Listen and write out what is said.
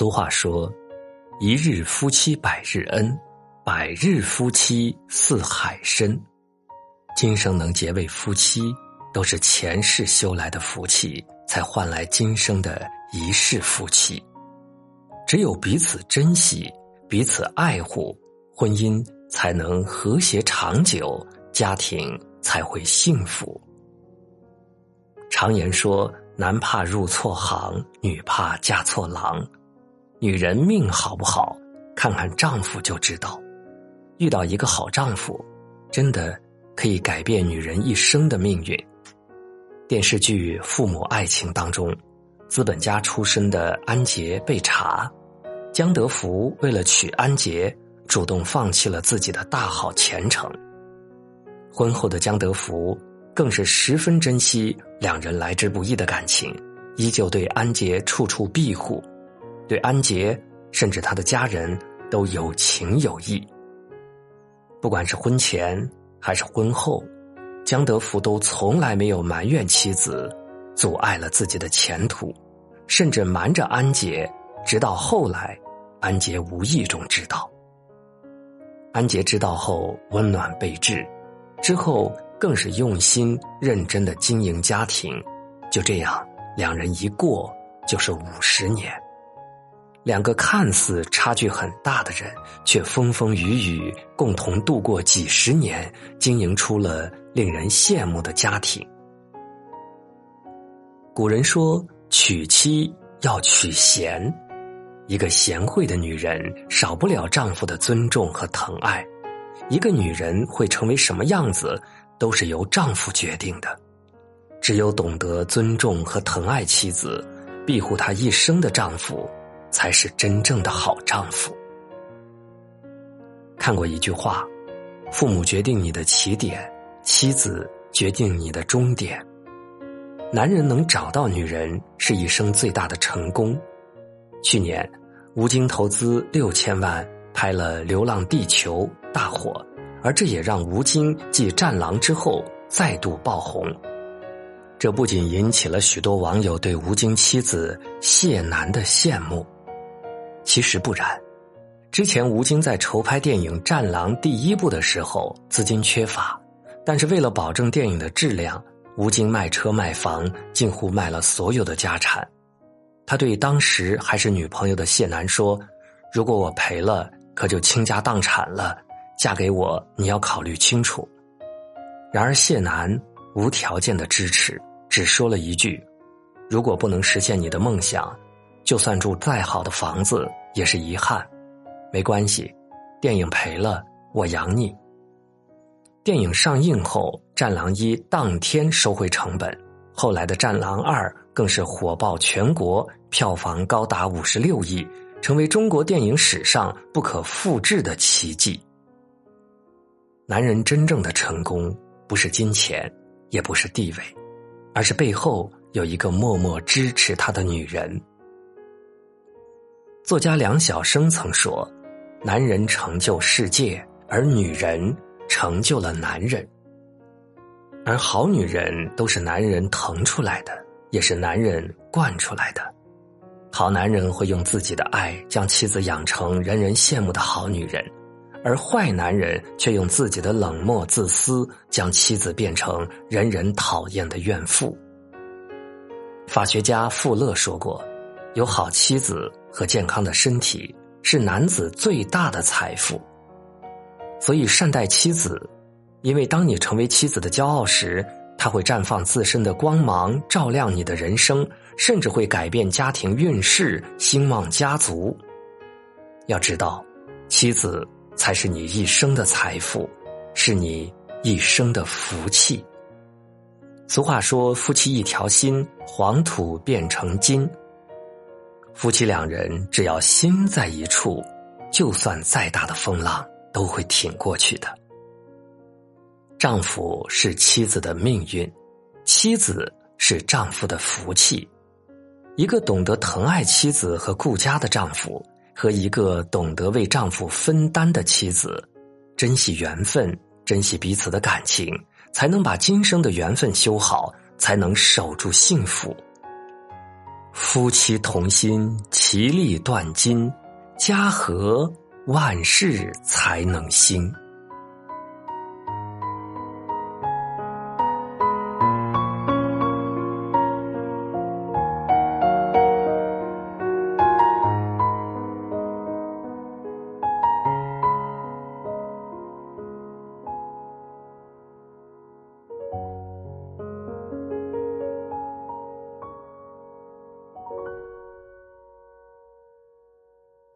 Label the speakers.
Speaker 1: 俗话说：“一日夫妻百日恩，百日夫妻似海深。”今生能结为夫妻，都是前世修来的福气，才换来今生的一世夫妻。只有彼此珍惜，彼此爱护，婚姻才能和谐长久，家庭才会幸福。常言说：“男怕入错行，女怕嫁错郎。”女人命好不好，看看丈夫就知道。遇到一个好丈夫，真的可以改变女人一生的命运。电视剧《父母爱情》当中，资本家出身的安杰被查，江德福为了娶安杰，主动放弃了自己的大好前程。婚后的江德福更是十分珍惜两人来之不易的感情，依旧对安杰处处庇护。对安杰，甚至他的家人都有情有义。不管是婚前还是婚后，江德福都从来没有埋怨妻子阻碍了自己的前途，甚至瞒着安杰，直到后来，安杰无意中知道。安杰知道后温暖备至，之后更是用心认真的经营家庭，就这样，两人一过就是五十年。两个看似差距很大的人，却风风雨雨共同度过几十年，经营出了令人羡慕的家庭。古人说：“娶妻要娶贤，一个贤惠的女人少不了丈夫的尊重和疼爱。一个女人会成为什么样子，都是由丈夫决定的。只有懂得尊重和疼爱妻子，庇护她一生的丈夫。”才是真正的好丈夫。看过一句话：“父母决定你的起点，妻子决定你的终点。”男人能找到女人是一生最大的成功。去年，吴京投资六千万拍了《流浪地球》，大火，而这也让吴京继《战狼》之后再度爆红。这不仅引起了许多网友对吴京妻子谢楠的羡慕。其实不然，之前吴京在筹拍电影《战狼》第一部的时候，资金缺乏，但是为了保证电影的质量，吴京卖车卖房，近乎卖了所有的家产。他对当时还是女朋友的谢楠说：“如果我赔了，可就倾家荡产了。嫁给我，你要考虑清楚。”然而谢楠无条件的支持，只说了一句：“如果不能实现你的梦想。”就算住再好的房子也是遗憾，没关系，电影赔了我养你。电影上映后，《战狼一》当天收回成本，后来的《战狼二》更是火爆全国，票房高达五十六亿，成为中国电影史上不可复制的奇迹。男人真正的成功，不是金钱，也不是地位，而是背后有一个默默支持他的女人。作家梁晓声曾说：“男人成就世界，而女人成就了男人。而好女人都是男人疼出来的，也是男人惯出来的。好男人会用自己的爱将妻子养成人人羡慕的好女人，而坏男人却用自己的冷漠自私将妻子变成人人讨厌的怨妇。”法学家富勒说过：“有好妻子。”和健康的身体是男子最大的财富，所以善待妻子，因为当你成为妻子的骄傲时，他会绽放自身的光芒，照亮你的人生，甚至会改变家庭运势，兴旺家族。要知道，妻子才是你一生的财富，是你一生的福气。俗话说：“夫妻一条心，黄土变成金。”夫妻两人只要心在一处，就算再大的风浪都会挺过去的。丈夫是妻子的命运，妻子是丈夫的福气。一个懂得疼爱妻子和顾家的丈夫，和一个懂得为丈夫分担的妻子，珍惜缘分，珍惜彼此的感情，才能把今生的缘分修好，才能守住幸福。夫妻同心，其利断金，家和万事才能兴。